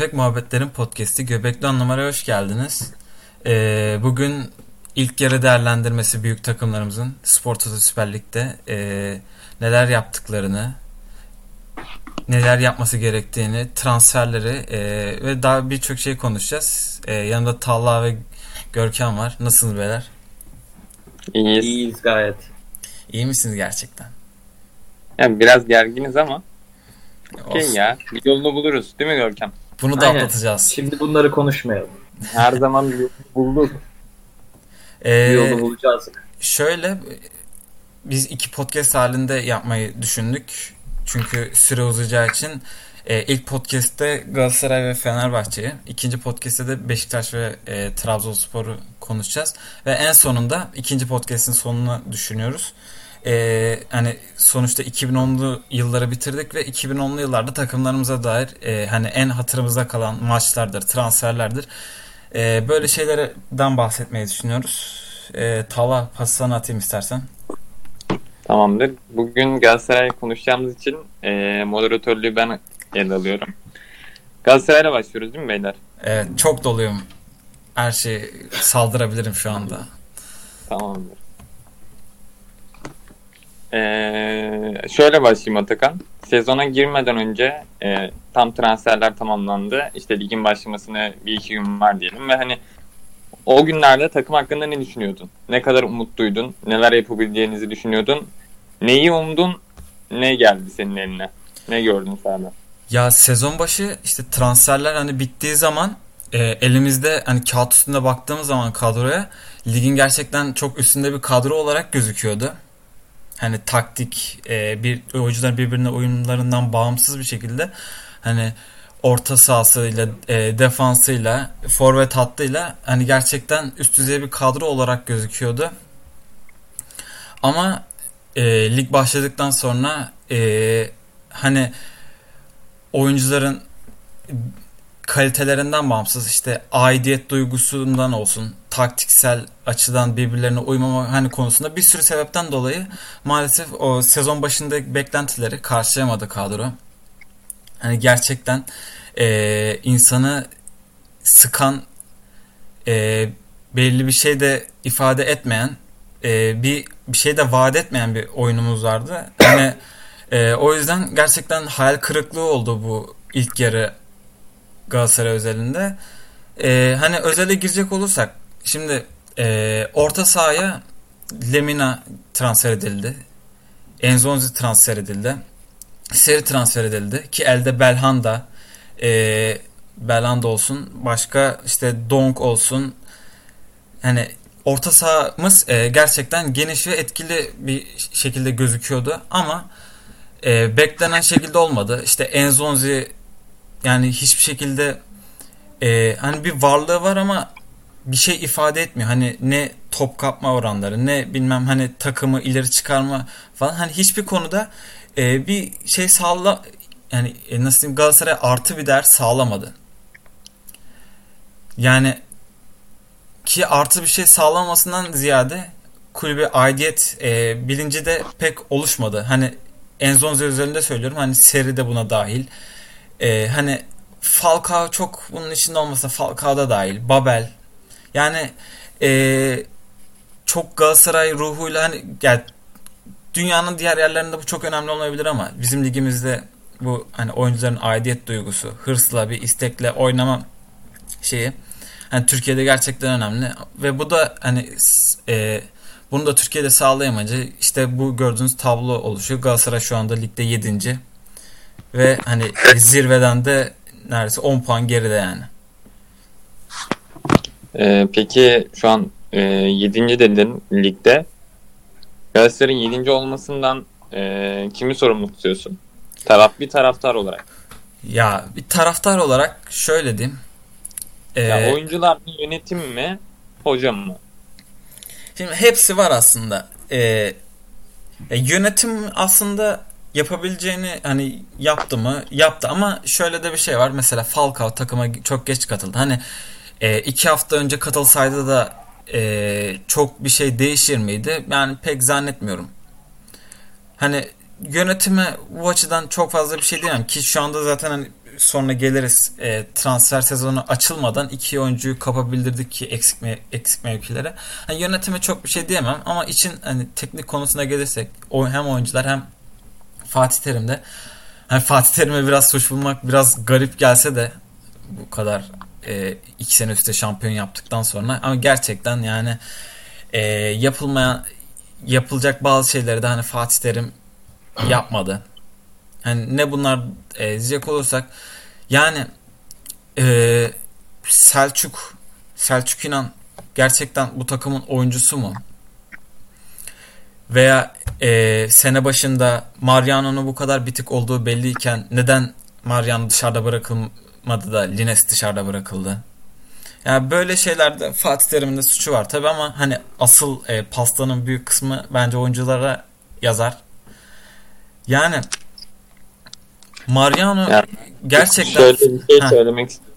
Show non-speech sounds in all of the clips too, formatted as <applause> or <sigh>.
Tefek Muhabbetlerin podcast'i Göbekli Anlamar'a hoş geldiniz. Ee, bugün ilk yarı değerlendirmesi büyük takımlarımızın Spor Toto Süper Lig'de e, neler yaptıklarını, neler yapması gerektiğini, transferleri e, ve daha birçok şey konuşacağız. E, yanımda Talha ve Görkem var. Nasılsınız beyler? İyiyiz. İyiyiz gayet. İyi misiniz gerçekten? Yani biraz gerginiz ama okey ya. Bir yolunu buluruz değil mi Görkem? Bunu da Aynen. atlatacağız. Şimdi bunları konuşmayalım. Her zaman bulduk. Ee, Bir yolu bulacağız. Şöyle biz iki podcast halinde yapmayı düşündük. Çünkü süre uzayacağı için e, ilk podcast'te Galatasaray ve Fenerbahçe'yi, ikinci podcast'te de Beşiktaş ve e, Trabzonspor'u konuşacağız. Ve en sonunda ikinci podcast'in sonunu düşünüyoruz. E, hani sonuçta 2010'lu yılları bitirdik ve 2010'lu yıllarda takımlarımıza dair e, hani en hatırımızda kalan maçlardır, transferlerdir. E, böyle şeylerden bahsetmeyi düşünüyoruz. E, Tava pası sana atayım istersen. Tamamdır. Bugün Galatasaray'ı konuşacağımız için e, moderatörlüğü ben ele alıyorum. Galatasaray'la başlıyoruz değil mi beyler? Evet çok doluyum. Her şeyi saldırabilirim şu anda. Tamamdır. Ee, şöyle başlayayım Atakan. Sezona girmeden önce e, tam transferler tamamlandı. İşte ligin başlamasına bir iki gün var diyelim ve hani o günlerde takım hakkında ne düşünüyordun? Ne kadar umutluydun? Neler yapabileceğinizi düşünüyordun? Neyi umdun? Ne geldi senin eline? Ne gördün sahada? Ya sezon başı işte transferler hani bittiği zaman e, elimizde hani kağıt üstünde baktığımız zaman kadroya ligin gerçekten çok üstünde bir kadro olarak gözüküyordu. Hani taktik e, bir oyuncuların birbirine uyumlarından bağımsız bir şekilde hani orta sahasıyla, e, defansıyla, forvet hattıyla hani gerçekten üst düzey bir kadro olarak gözüküyordu. Ama e, lig başladıktan sonra e, hani oyuncuların kalitelerinden bağımsız işte aidiyet duygusundan olsun taktiksel açıdan birbirlerine uymama hani konusunda bir sürü sebepten dolayı maalesef o sezon başındaki beklentileri karşılayamadı kadro. Hani gerçekten e, insanı sıkan e, belli bir şey de ifade etmeyen e, bir bir şey de vaat etmeyen bir oyunumuz vardı. Hani e, o yüzden gerçekten hayal kırıklığı oldu bu ilk yarı Galatasaray özelinde. E, hani özele girecek olursak şimdi e, orta sahaya Lemina transfer edildi. Enzonzi transfer edildi. Seri transfer edildi ki elde Belhanda e, Belhanda olsun başka işte Donk olsun hani orta sahamız e, gerçekten geniş ve etkili bir şekilde gözüküyordu ama e, beklenen şekilde olmadı. İşte Enzonzi yani hiçbir şekilde e, hani bir varlığı var ama bir şey ifade etmiyor. Hani ne top kapma oranları ne bilmem hani takımı ileri çıkarma falan hani hiçbir konuda e, bir şey sağla yani e, nasıl diyeyim Galatasaray artı bir değer sağlamadı. Yani ki artı bir şey sağlamasından ziyade kulübe aidiyet e, bilinci de pek oluşmadı. Hani Enzonzi üzerinde söylüyorum. Hani seri de buna dahil. E, hani Falcao çok bunun içinde olmasa Falcao da dahil. Babel. Yani e, çok Galatasaray ruhuyla hani yani dünyanın diğer yerlerinde bu çok önemli olmayabilir ama bizim ligimizde bu hani oyuncuların aidiyet duygusu, hırsla bir istekle oynama şeyi hani Türkiye'de gerçekten önemli ve bu da hani e, bunu da Türkiye'de sağlayamayınca işte bu gördüğünüz tablo oluşuyor. Galatasaray şu anda ligde 7. ve hani zirveden de neredeyse 10 puan geride yani. Ee, peki şu an e, 7. dedin ligde. Galatasaray'ın 7. olmasından e, kimi sorumlu tutuyorsun? Taraf bir taraftar olarak. Ya bir taraftar olarak şöyle diyeyim. Ee, Ya oyuncular mı, yönetim mi, hoca mı? Şimdi hepsi var aslında. Ee, e, yönetim aslında yapabileceğini hani yaptı mı? Yaptı ama şöyle de bir şey var. Mesela Falcao takıma çok geç katıldı. Hani e, iki hafta önce katılsaydı da e, çok bir şey değişir miydi? Yani pek zannetmiyorum. Hani yönetime bu açıdan çok fazla bir şey diyemem ki şu anda zaten hani sonra geliriz. E, transfer sezonu açılmadan iki oyuncuyu kapabildirdik ki eksik, me eksik mevkilere. Hani yönetime çok bir şey diyemem ama için hani teknik konusuna gelirsek o hem oyuncular hem Fatih Terim'de hani Fatih Terim'e biraz suç bulmak biraz garip gelse de bu kadar e, iki sene üstte şampiyon yaptıktan sonra ama gerçekten yani e, yapılmayan yapılacak bazı şeyleri de hani Fatih Terim <clears throat> yapmadı. Hani ne bunlar e, diyecek olursak yani e, Selçuk Selçuk İnan gerçekten bu takımın oyuncusu mu? Veya e, sene başında Mariano'nun bu kadar bitik olduğu belliyken neden Mariano dışarıda bırakılmadı da Lines dışarıda bırakıldı? Yani böyle şeylerde Fatih Terim'in de suçu var tabi ama hani asıl e, pastanın büyük kısmı bence oyunculara yazar. Yani Mariano Yani, gerçekten Şöyle bir şey Heh. söylemek istiyorum.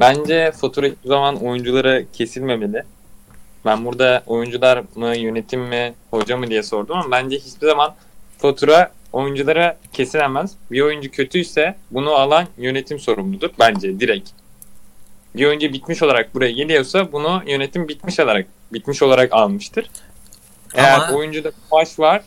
Bence fatura hiçbir zaman oyunculara kesilmemeli. Ben burada oyuncular mı, yönetim mi, hoca mı diye sordum ama bence hiçbir zaman fatura oyunculara kesilemez. Bir oyuncu kötüyse bunu alan yönetim sorumludur bence direkt. Bir oyuncu bitmiş olarak buraya geliyorsa bunu yönetim bitmiş olarak bitmiş olarak almıştır. Eğer Ama- oyuncuda kumaş var,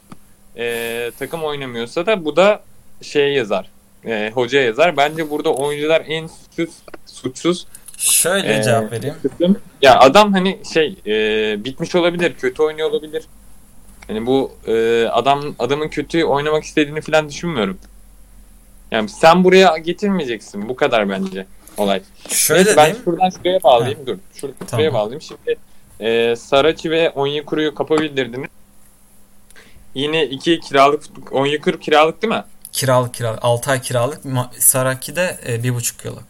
e, takım oynamıyorsa da bu da şey yazar. E, hoca yazar. Bence burada oyuncular en suçsuz, suçsuz şöyle Ee, cevap vereyim. kısım. Ya adam hani şey e, bitmiş olabilir, kötü oynuyor olabilir. Hani bu e, adam adamın kötü oynamak istediğini falan düşünmüyorum. Yani sen buraya getirmeyeceksin. Bu kadar bence olay. Şöyle Neyse, ben şuradan şuraya bağlayayım. Dur. Şuradan Tamam. şuraya bağlayayım. Şimdi e, Saraçi ve Onyekuru'yu kapabildirdiniz. Yine iki kiralık Onyekuru kiralık değil mi? Kiralık kiralık. 6 ay kiralık. Saraki de e, 1,5 yıllık.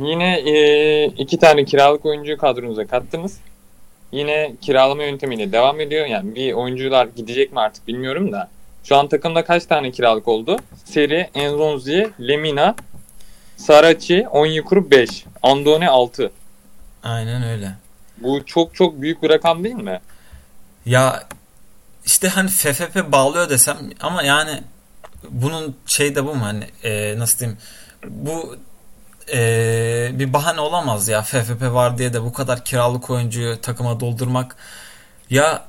Yine e, iki tane kiralık oyuncuyu kadronuza kattınız. Yine kiralama yöntemiyle devam ediyor. Yani bir oyuncular gidecek mi artık bilmiyorum da. Şu an takımda kaç tane kiralık oldu? Seri, Enzonzi, Lemina, Saraci, Onyekuru 5, Andone 6. Aynen öyle. Bu çok çok büyük bir rakam değil mi? Ya işte hani FFP bağlıyor desem ama yani bunun şey de bu mu hani e, nasıl diyeyim bu e, bir bahane olamaz ya. FFP var diye de bu kadar kiralık oyuncuyu takıma doldurmak. Ya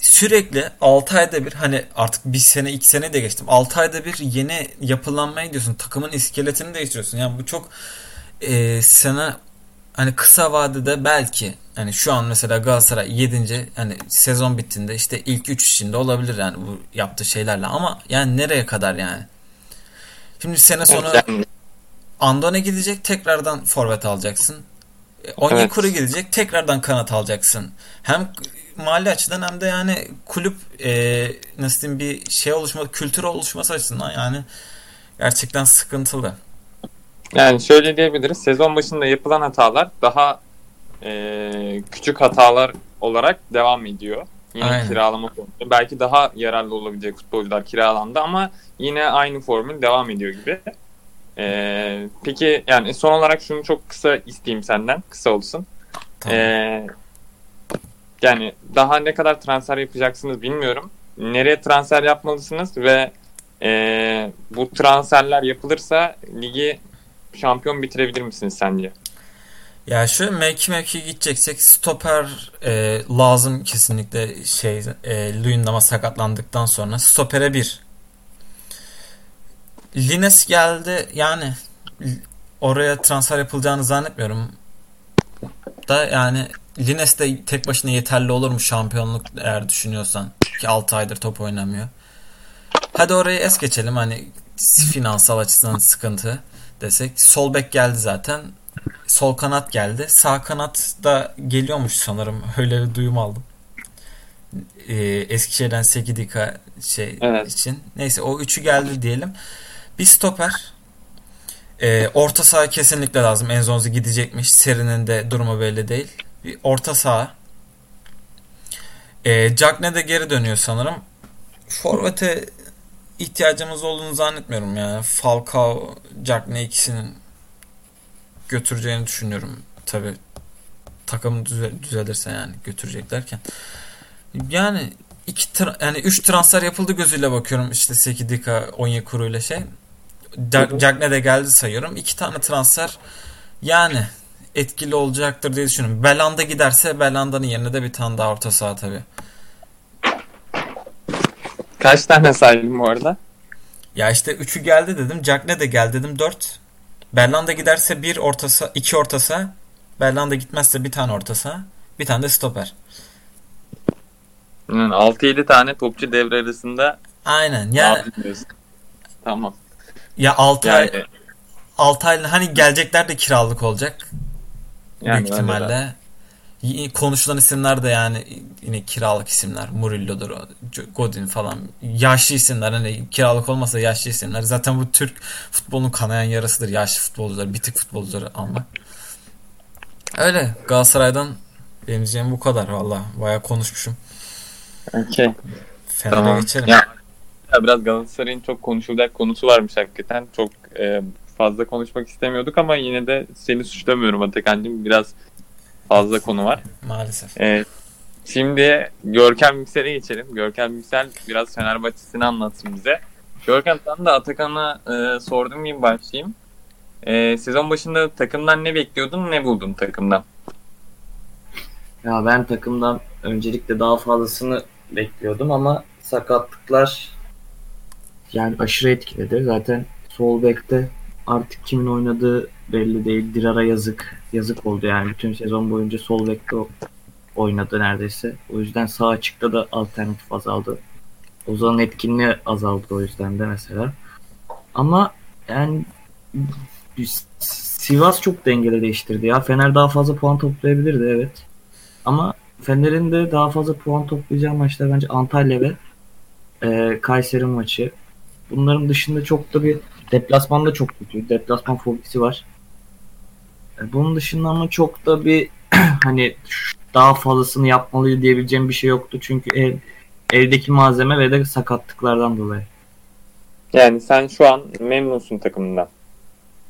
sürekli 6 ayda bir hani artık bir sene 2 sene de geçtim. 6 ayda bir yeni yapılanmaya gidiyorsun. Takımın iskeletini değiştiriyorsun. Yani bu çok e, sana hani kısa vadede belki hani şu an mesela Galatasaray 7. hani sezon bittiğinde işte ilk 3 içinde olabilir yani bu yaptığı şeylerle. Ama yani nereye kadar yani? Şimdi sene sonu Andone gidecek tekrardan forvet alacaksın. E, Onyekuru gidecek tekrardan kanat alacaksın. Hem mali açıdan hem de yani kulüp e, nasıl diyeyim bir şey oluşma kültür oluşması açısından yani gerçekten sıkıntılı. yani şöyle diyebiliriz. Sezon başında yapılan hatalar daha e, küçük hatalar olarak devam ediyor. Yine Aynen. kiralama konusunda. Belki daha yararlı olabilecek futbolcular kiralandı ama yine aynı formül devam ediyor gibi. E, peki yani son olarak şunu çok kısa isteyeyim senden. Kısa olsun. Tamam. E, yani daha ne kadar transfer yapacaksınız bilmiyorum. Nereye transfer yapmalısınız ve e, bu transferler yapılırsa ligi şampiyon bitirebilir misiniz sence? Ya şöyle mevki mevki gideceksek stoper e, lazım kesinlikle şey e, Luyendama sakatlandıktan sonra stopere bir. Lines geldi yani oraya transfer yapılacağını zannetmiyorum. Da yani Lines de tek başına yeterli olur mu şampiyonluk eğer düşünüyorsan ki 6 aydır top oynamıyor. Hadi orayı es geçelim hani finansal açıdan sıkıntı desek. Sol bek geldi zaten sol kanat geldi. Sağ kanat da geliyormuş sanırım. <laughs> Öyle bir duyum aldım. Ee, Eskişehir'den Sekidika şey Evet. için. Neyse o üçü geldi diyelim. Bir stoper. Ee, orta saha kesinlikle lazım. Enzonzi gidecekmiş. Seri'nin de durumu belli değil. Bir orta saha. Ee, Cagne de geri dönüyor sanırım. Forvet'e ihtiyacımız olduğunu zannetmiyorum yani. Falcao, Cagne ikisinin götüreceğini düşünüyorum. Tabi takım düze- düzelirse yani götüreceklerken. Yani iki tra- yani üç transfer yapıldı gözüyle bakıyorum işte Sekidika, Onyekuru ile şey. Da- Cagne de geldi sayıyorum. İki tane transfer yani etkili olacaktır diye düşünüyorum. Belanda giderse Belanda'nın yerine de bir tane daha orta saha tabii. Kaç tane saydım bu arada? Ya işte üçü geldi dedim. Cagne de geldi dedim. Dört. Belanda giderse bir orta saha, iki orta saha. Belanda gitmezse bir tane orta saha. Bir tane de stoper. Yani 6-7 tane topçu devre arasında Aynen. ne Yani? Tamam. Ya 6 ay Yani, 6 ay hani gelecekler de kiralık olacak. yani büyük de. ihtimalle. Konuşulan isimler de yani yine kiralık isimler. Murillo'dur, o, Godin falan. Yaşlı isimler hani kiralık olmasa yaşlı isimler. Zaten bu Türk futbolunun kanayan yarasıdır. Yaşlı futbolcular, bitik futbolcuları almak. Öyle Galatasaray'dan benim diyeceğim bu kadar valla. Bayağı konuşmuşum. Okey. Fener'e Tamam. geçelim. Ya, ya biraz Galatasaray'ın çok konuşulacak konusu varmış hakikaten. Çok e, fazla konuşmak istemiyorduk ama yine de seni suçlamıyorum Atakan'cığım. Biraz fazla konu var. Maalesef. E, şimdi Görkem Yüksel'e geçelim. Görkem Yüksel biraz Fenerbahçe'sini anlatsın bize. Görkem sen de Atakan'a e, sorduğum gibi başlayayım. E, sezon başında takımdan ne bekliyordun, ne buldun takımdan? Ya ben takımdan öncelikle daha fazlasını bekliyordum ama sakatlıklar yani aşırı etkiledi. Zaten sol bekte artık kimin oynadığı belli değil. Dirara yazık. Yazık oldu yani. Bütün sezon boyunca sol bekte oynadı neredeyse. O yüzden sağ açıkta da alternatif azaldı. Ozan'ın etkinliği azaldı o yüzden de mesela. Ama yani Sivas çok dengeli değiştirdi ya. Fener daha fazla puan toplayabilirdi evet. Ama Fener'in de daha fazla puan toplayacağı maçlar bence Antalya ve e, Kayseri maçı. Bunların dışında çok da bir deplasmanda çok kötü. Deplasman fobisi var. E, bunun dışında ama çok da bir <clears throat> hani daha fazlasını yapmalıydı diyebileceğim bir şey yoktu. Çünkü ev, evdeki malzeme ve de sakatlıklardan dolayı. Yani sen şu an memnunsun takımından.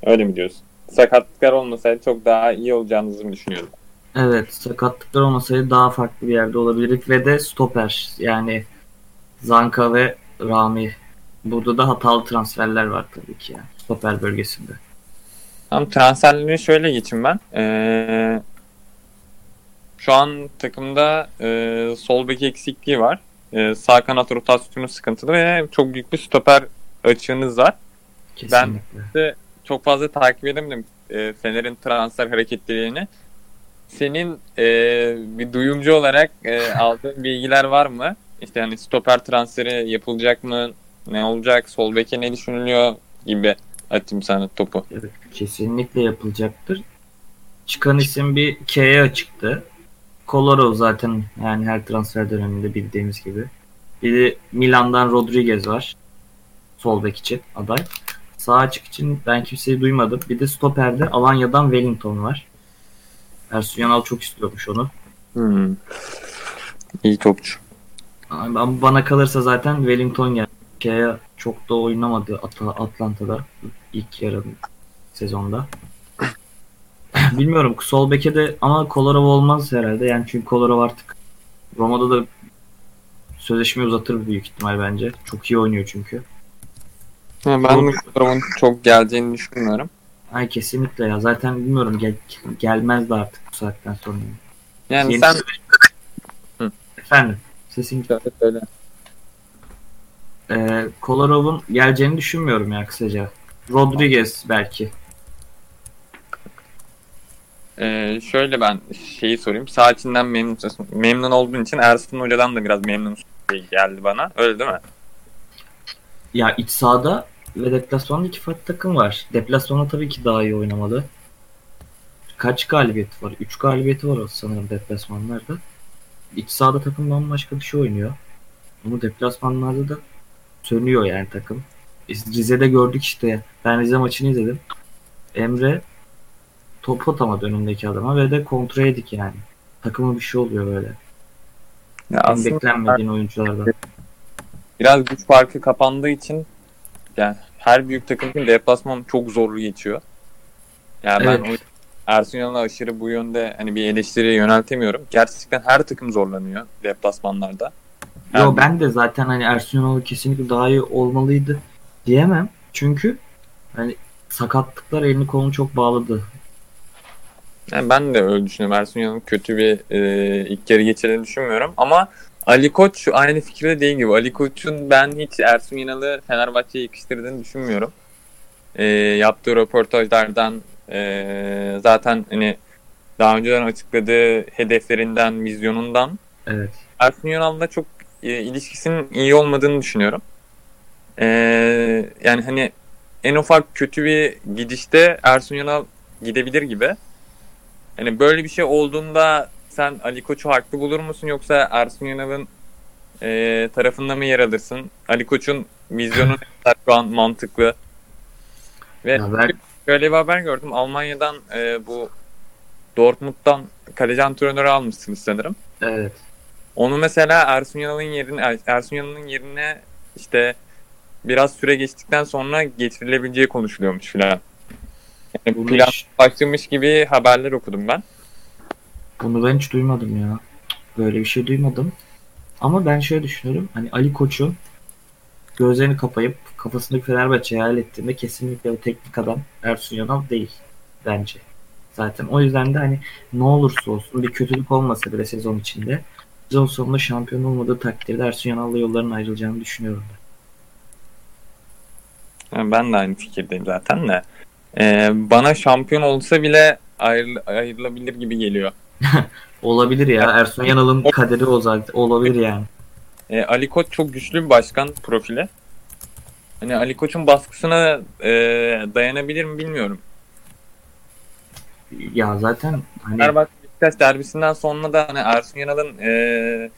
Öyle mi diyorsun? Sakatlıklar olmasaydı çok daha iyi olacağınızı mı düşünüyordun? Evet sakatlıklar olmasaydı daha farklı bir yerde olabilirdik ve de stoper yani Zanka ve Rami. Burada da hatalı transferler var tabii ki yani stoper bölgesinde. Tamam transferlerine şöyle geçeyim ben. Ee, şu an takımda e, sol bek eksikliği var. E, sağ kanat rotasyonu sıkıntılı ve çok büyük bir stoper açığınız var. Kesinlikle. Çok fazla takip edemedim e, Fener'in transfer hareketlerini. Senin e, bir duyumcu olarak e, aldığın bilgiler var mı? İşte hani stoper transferi yapılacak mı? Ne olacak? Sol beke ne düşünülüyor gibi atayım sana topu. Evet, kesinlikle yapılacaktır. Çıkan isim bir K'ye çıktı. Koloro zaten yani her transfer döneminde bildiğimiz gibi. Bir de Milan'dan Rodriguez var. Sol bek için aday. Sağ açık için ben kimseyi duymadım. Bir de stoperde Alanya'dan Wellington var. Ersun Yanal çok istiyormuş onu. Hmm. İyi topçu. Bana kalırsa zaten Wellington geldi. K'ye çok da oynamadı At- Atlanta'da ilk yarı sezonda. <laughs> Bilmiyorum sol beke de ama Kolarov olmaz herhalde. Yani çünkü Kolarov artık Roma'da da sözleşmeyi uzatır büyük ihtimal bence. Çok iyi oynuyor çünkü. Ha, ben durumun çok geleceğini düşünmüyorum. Ay kesinlikle ya. Zaten bilmiyorum gel gelmez de artık bu saatten sonra. Yani Yeni sen sözleşme-. Efendim. Sesin söyle söyle. Ee, Kolarov'un geleceğini düşünmüyorum ya kısaca. Rodriguez belki. Ee, şöyle ben şeyi sorayım. Sağ içinden memnun, memnun olduğun için Ersun Hoca'dan da biraz diye geldi bana. Öyle değil mi? Ya iç sahada ve deplasmanda iki farklı takım var. Deplasmanda tabii ki daha iyi oynamalı. Kaç galibiyeti var? 3 galibiyeti var sanırım deplasmanlarda. İç sahada takım bambaşka bir şey oynuyor. Ama deplasmanlarda da sönüyor yani takım. Biz Rize'de gördük işte. Ben Rize maçını izledim. Emre top atamadı önündeki adama ve de kontra yedik yani. Takıma bir şey oluyor böyle. Ya En beklenmediğin oyunculardan. biraz güç farkı kapandığı için yani her büyük takım için deplasman çok zorlu geçiyor. Yani ben Evet. o Ersun Yanal'a aşırı bu yönde hani bir eleştiriye yöneltemiyorum. Gerçekten her takım zorlanıyor deplasmanlarda. Yo Yani- ben de zaten hani Ersun Yanal kesinlikle daha iyi olmalıydı diyemem. Çünkü Hani sakatlıklar elini kolunu çok bağladı. Yani ben de öyle düşünüyorum. Ersun Yanal'ın kötü bir e, ilk yarı geçirdiğini düşünmüyorum. Ama Ali Koç aynı fikirde değil gibi. Ali Koç'un ben hiç Ersun Yanal'ı Fenerbahçe'ye yakıştırdığını düşünmüyorum. E, yaptığı röportajlardan e, zaten hani daha önceden açıkladığı hedeflerinden, vizyonundan Evet. Ersun Yanal'la çok ilişkisinin iyi olmadığını düşünüyorum. E, yani hani en ufak kötü bir gidişte Ersun Yanal gidebilir gibi. Hani böyle bir şey olduğunda sen Ali Koç'u haklı bulur musun yoksa Ersun Yanal'ın e, tarafında mı yer alırsın? Ali Koç'un vizyonu şu an mantıklı. Ve Ya ben şöyle bir haber gördüm. Almanya'dan e, bu Dortmund'dan kaleci antrenörü almışsınız sanırım. evet. Onu mesela Ersun Yanal'ın yerine Ersun Yanal'ın yerine işte biraz süre geçtikten sonra getirilebileceği konuşuluyormuş filan. Yani Bunu plan başlamış gibi haberler okudum ben. bunu ben hiç duymadım ya. Böyle bir şey duymadım. Ama ben şöyle düşünüyorum. Hani Ali Koç'u gözlerini kapayıp kafasındaki Fenerbahçe'yi hayal ettiğinde kesinlikle o teknik adam Ersun Yanal değil bence. Zaten o yüzden de hani ne olursa olsun bir kötülük olmasa bile sezon içinde sezon sonunda şampiyon olmadığı takdirde Ersun Yanal'la yolların ayrılacağını düşünüyorum ben. Yani ben de aynı fikirdeyim zaten de. Ee, bana şampiyon olsa bile ayrıl- ayrılabilir gibi geliyor. <laughs> Olabilir ya. Ersun Yanal'ın kaderi o zaten. Olabilir yani. Ee, Ali Koç çok güçlü bir başkan profili. Hani Ali Koç'un baskısına e, dayanabilir mi bilmiyorum. Ya zaten hani Fenerbahçe Beşiktaş derbisinden sonra da hani Ersun Yanal'ın e,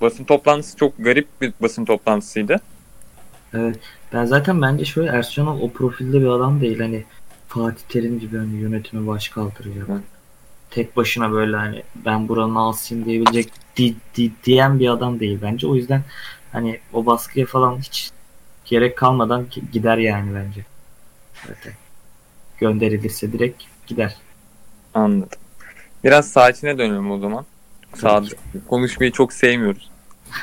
basın toplantısı çok garip bir basın toplantısıydı. Evet. Ben zaten bence şöyle Ersun Yanal o profilde bir adam değil. Hani Fatih Terim gibi hani yönetimi baş kaldıracak. Hı. Tek başına böyle hani ben buranın alsayım diyebilecek di, di- diyen bir adam değil bence. O yüzden hani o baskıya falan hiç gerek kalmadan gider yani bence. Zaten. Gönderilirse direkt gider. Anladım. Biraz saatine dönelim o zaman. Ki. konuşmayı çok sevmiyoruz. <laughs>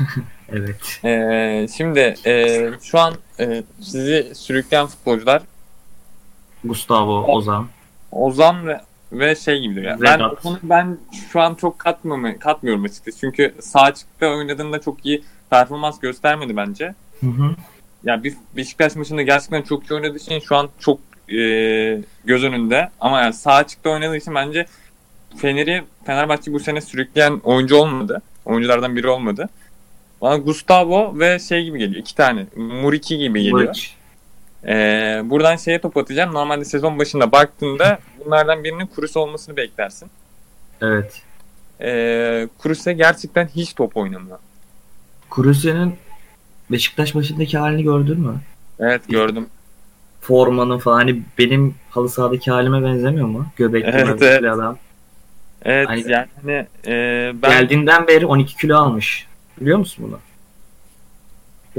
Evet. Ee, şimdi e, şu an e, sizi sürükleyen futbolcular Gustavo Ozan. Ozan ve, ve şey gibi duruyor. Ben, onu ben şu an çok katmamı, katmıyorum açıkçası. Çünkü sağ açıkta oynadığında çok iyi performans göstermedi bence. Hı hı. Ya bir Beşiktaş maçında gerçekten çok iyi oynadığı için şu an çok e, göz önünde. Ama yani sağ açıkta oynadığı için bence Fener'i Fenerbahçe bu sene sürükleyen oyuncu olmadı. Oyunculardan biri olmadı. Bana Gustavo ve şey gibi geliyor. iki tane. Muriki gibi geliyor. Muriç. Ee, buradan şeye top atacağım. Normalde sezon başında baktığında bunlardan birinin Kurus olmasını beklersin. Evet. Ee, Kurus'e gerçekten hiç top oynamıyor. Kuruse'nin Beşiktaş başındaki halini gördün mü? Evet gördüm. Formanın falan hani benim halı sahadaki halime benzemiyor mu? Göbekli Evet, evet. adam. Evet Aynen. yani hani, e, ben Geldiğinden beri 12 kilo almış. Biliyor musun bunu?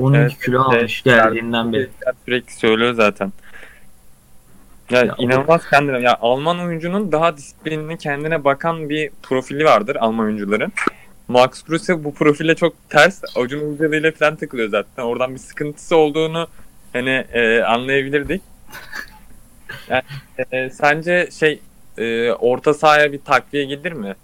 12 Evet, kilo evet. almış geldiğinden beri. sürekli söylüyor zaten. Ya, Ya, o- inanılmaz kendine. Ya Alman oyuncunun daha disiplinli kendine bakan bir profili vardır Alman oyuncuların. Max Kruse bu profile çok ters. Acun Ilıcalı ile falan takılıyor zaten. Oradan bir sıkıntısı olduğunu hani e, anlayabilirdik. Yani, e, sence şey e, orta sahaya bir takviye gelir mi?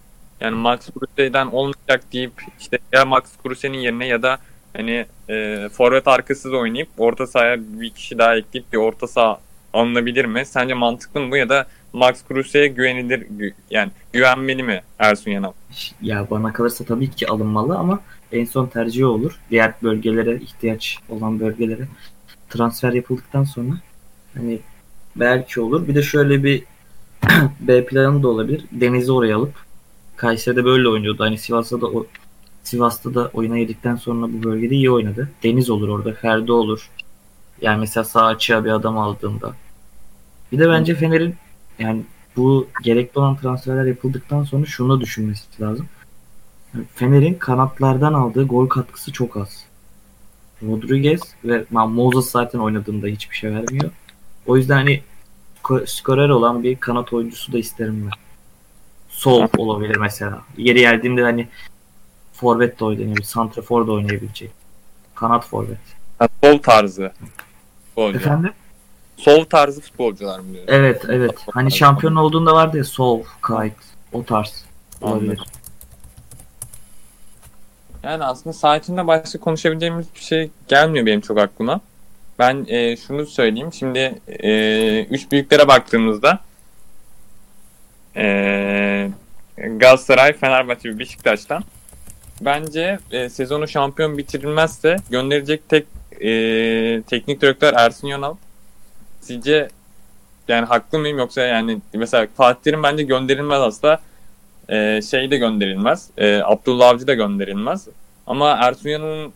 Yani Max Kruse'den olmayacak deyip işte ya Max Kruse'nin yerine ya da hani e, forvet arkasız oynayıp orta sahaya bir kişi daha ekleyip bir orta saha alınabilir mi? Sence mantıklı mı bu ya da Max Kruse'ye güvenilir gü- yani güvenmeli mi Ersun Yanal? Ya bana kalırsa tabii ki alınmalı ama en son tercih olur. Diğer bölgelere ihtiyaç olan bölgelere transfer yapıldıktan sonra hani belki olur. Bir de şöyle bir B planı da olabilir. Deniz'i oraya alıp Kayseri'de böyle oynuyordu. Hani Sivas'ta da o Sivas'ta da oyuna girdikten sonra bu bölgede iyi oynadı. Deniz olur orada, Ferdi olur. Yani mesela sağ açığa bir adam aldığında. Bir de bence Fener'in yani bu gerekli olan transferler yapıldıktan sonra şunu düşünmesi lazım. Fener'in kanatlardan aldığı gol katkısı çok az. Rodriguez ve Moses zaten oynadığında hiçbir şey vermiyor. O yüzden hani skorer olan bir kanat oyuncusu da isterim ben. Sol olabilir mesela. Yeri geldiğinde hani forvet de oynayabilir, santrafor da oynayabilecek. Kanat forvet. Ha, Sol tarzı. Futbolcu. Efendim? sol tarzı futbolcular mı diyorsun? Evet evet. Hani şampiyon olduğunda vardı ya Sol, Kite o tarz olabilir. Anladım. Yani aslında saha içinde başka konuşabileceğimiz bir şey gelmiyor benim çok aklıma. Ben e, şunu söyleyeyim. Şimdi e, üç büyüklere baktığımızda e, Galatasaray, Fenerbahçe ve Beşiktaş'tan bence e, sezonu şampiyon bitirilmezse gönderilecek tek e, teknik direktör Ersun Yanal. Sizce yani haklı mıyım yoksa yani mesela Fatih Terim bence gönderilmez aslında. E, şey de gönderilmez. E, Abdullah Avcı da gönderilmez. Ama Ersun Yanal'ın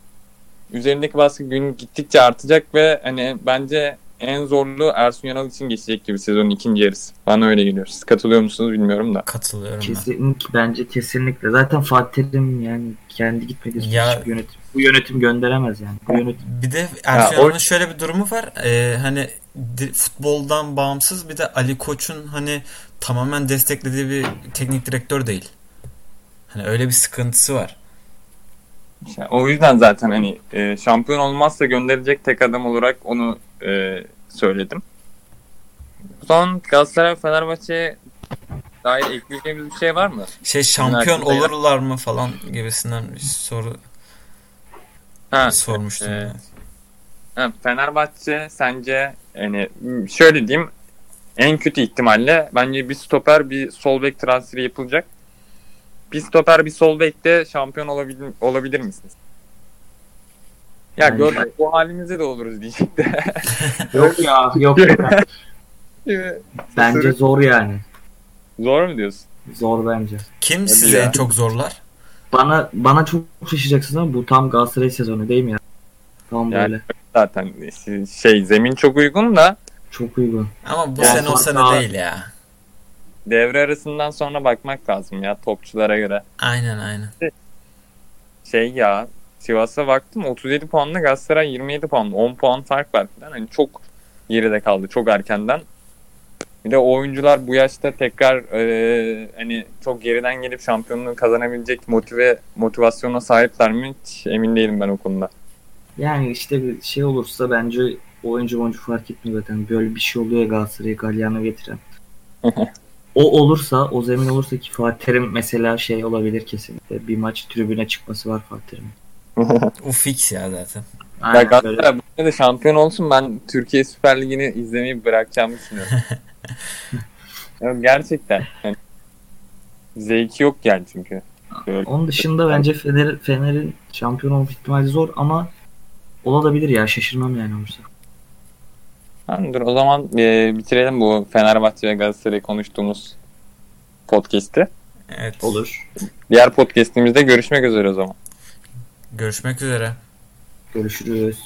üzerindeki baskı gün gittikçe artacak ve hani bence en zorlu Ersun Yanal için geçecek gibi sezonun ikinci yarısı. Bana öyle geliyor. Siz katılıyor musunuz bilmiyorum da. Katılıyorum ben. Kesinlikle bence kesinlikle. Zaten Fatih Terim yani kendi gitmediği Ya- yönetim bu yönetim gönderemez yani. Bu yönetim Bir de Ersun Ya, o- Yanal'ın şöyle bir durumu var. Ee, hani futboldan bağımsız bir de Ali Koç'un hani tamamen desteklediği bir teknik direktör değil. Hani öyle bir sıkıntısı var. İşte o yüzden zaten hani e, şampiyon olmazsa gönderilecek tek adam olarak onu e, söyledim. Son Galatasaray Fenerbahçe'ye dair ekleyeceğimiz bir şey var mı? Şey şampiyon ya. olurlar mı falan gibisinden bir soru Ha, sormuştum. e, ben. ha, Fenerbahçe sence yani şöyle diyeyim en kötü ihtimalle bence bir stoper bir sol bek transferi yapılacak. Bir stoper bir sol bekte şampiyon olabilir, olabilir misiniz? Ya Bence- gördük bu halimizde de oluruz diyecek de. <laughs> yok ya yok. <laughs> bence zor yani. Zor mu diyorsun? Zor bence. Kim Hadi sizi ya. en çok zorlar? Bana bana çok şaşacaksınız ama bu tam Galatasaray sezonu değil mi ya? Tam Yani- böyle. Zaten şey zemin çok uygun da Çok uygun. Ama bu Ya sene o sene daha- değil ya. Devre arasından sonra bakmak lazım ya topçulara göre. Aynen aynen. Şey ya Sivas'a baktım 37 puanla Galatasaray 27 puan 10 puan fark var falan. Hani çok geride kaldı çok erkenden. Bir de oyuncular bu yaşta tekrar e, hani çok geriden gelip şampiyonluğu kazanabilecek motive motivasyona sahipler mi hiç emin değilim ben o konuda. Yani işte bir şey olursa bence oyuncu oyuncu fark etmiyor zaten. Böyle bir şey oluyor Galatasaray'ı galyana getiren. <laughs> o olursa, o zemin olursa ki Fatih Terim mesela şey olabilir kesinlikle. Bir maç tribüne çıkması var Fatih Terim'in. <laughs> O fix ya zaten. Ya Aynen böyle. Galatasaray bu sene de şampiyon olsun ben Türkiye Süper Ligi'ni izlemeyi bırakacağımı düşünüyorum. <laughs> ya gerçekten. Yani, zevki yok yani çünkü. Böyle. Onun dışında bence Fener, Fener'in şampiyon olma ihtimali zor ama olabilir ya şaşırmam yani olursa. Tamamdır. O zaman e, bitirelim bu Fenerbahçe ve Galatasaray'ı konuştuğumuz podcast'i. Evet. Olur. Diğer podcast'imizde görüşmek üzere o zaman. Görüşmek üzere. Görüşürüz.